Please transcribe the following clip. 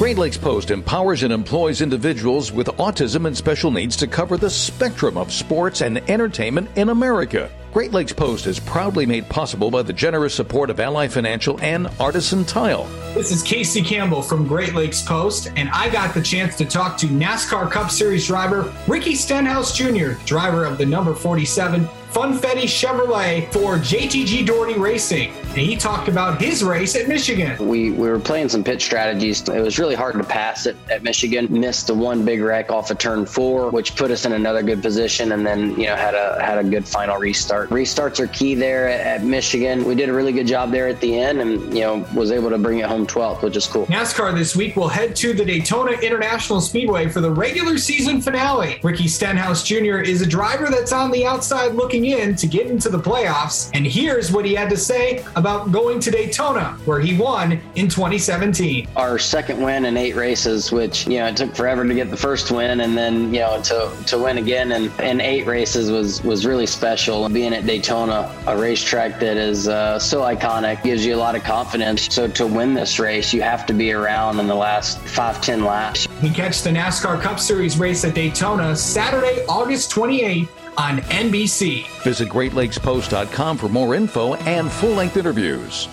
Great Lakes Post empowers and employs individuals with autism and special needs to cover the spectrum of sports and entertainment in America. Great Lakes Post is proudly made possible by the generous support of Ally Financial and Artisan Tile. This is Casey Campbell from Great Lakes Post, and I got the chance to talk to NASCAR Cup Series driver Ricky Stenhouse Jr., driver of the number 47 Funfetti Chevrolet for JTG Daugherty Racing. And he talked about his race at Michigan. We, we were playing some pit strategies. It was really hard to pass it at Michigan. Missed the one big wreck off of turn four, which put us in another good position, and then you know had a had a good final restart. Restarts are key there at, at Michigan. We did a really good job there at the end, and you know was able to bring it home 12th, which is cool. NASCAR this week will head to the Daytona International Speedway for the regular season finale. Ricky Stenhouse Jr. is a driver that's on the outside looking in to get into the playoffs, and here's what he had to say about going to Daytona, where he won in 2017. Our second win in eight races, which you know it took forever to get the first win, and then you know to to win again in, in eight races was was really special. Being at Daytona, a racetrack that is uh, so iconic, gives you a lot of confidence. So to win this race, you have to be around in the last five ten laps. We catch the NASCAR Cup Series race at Daytona Saturday, August 28th on NBC. Visit GreatLakesPost.com for more info and full length interviews.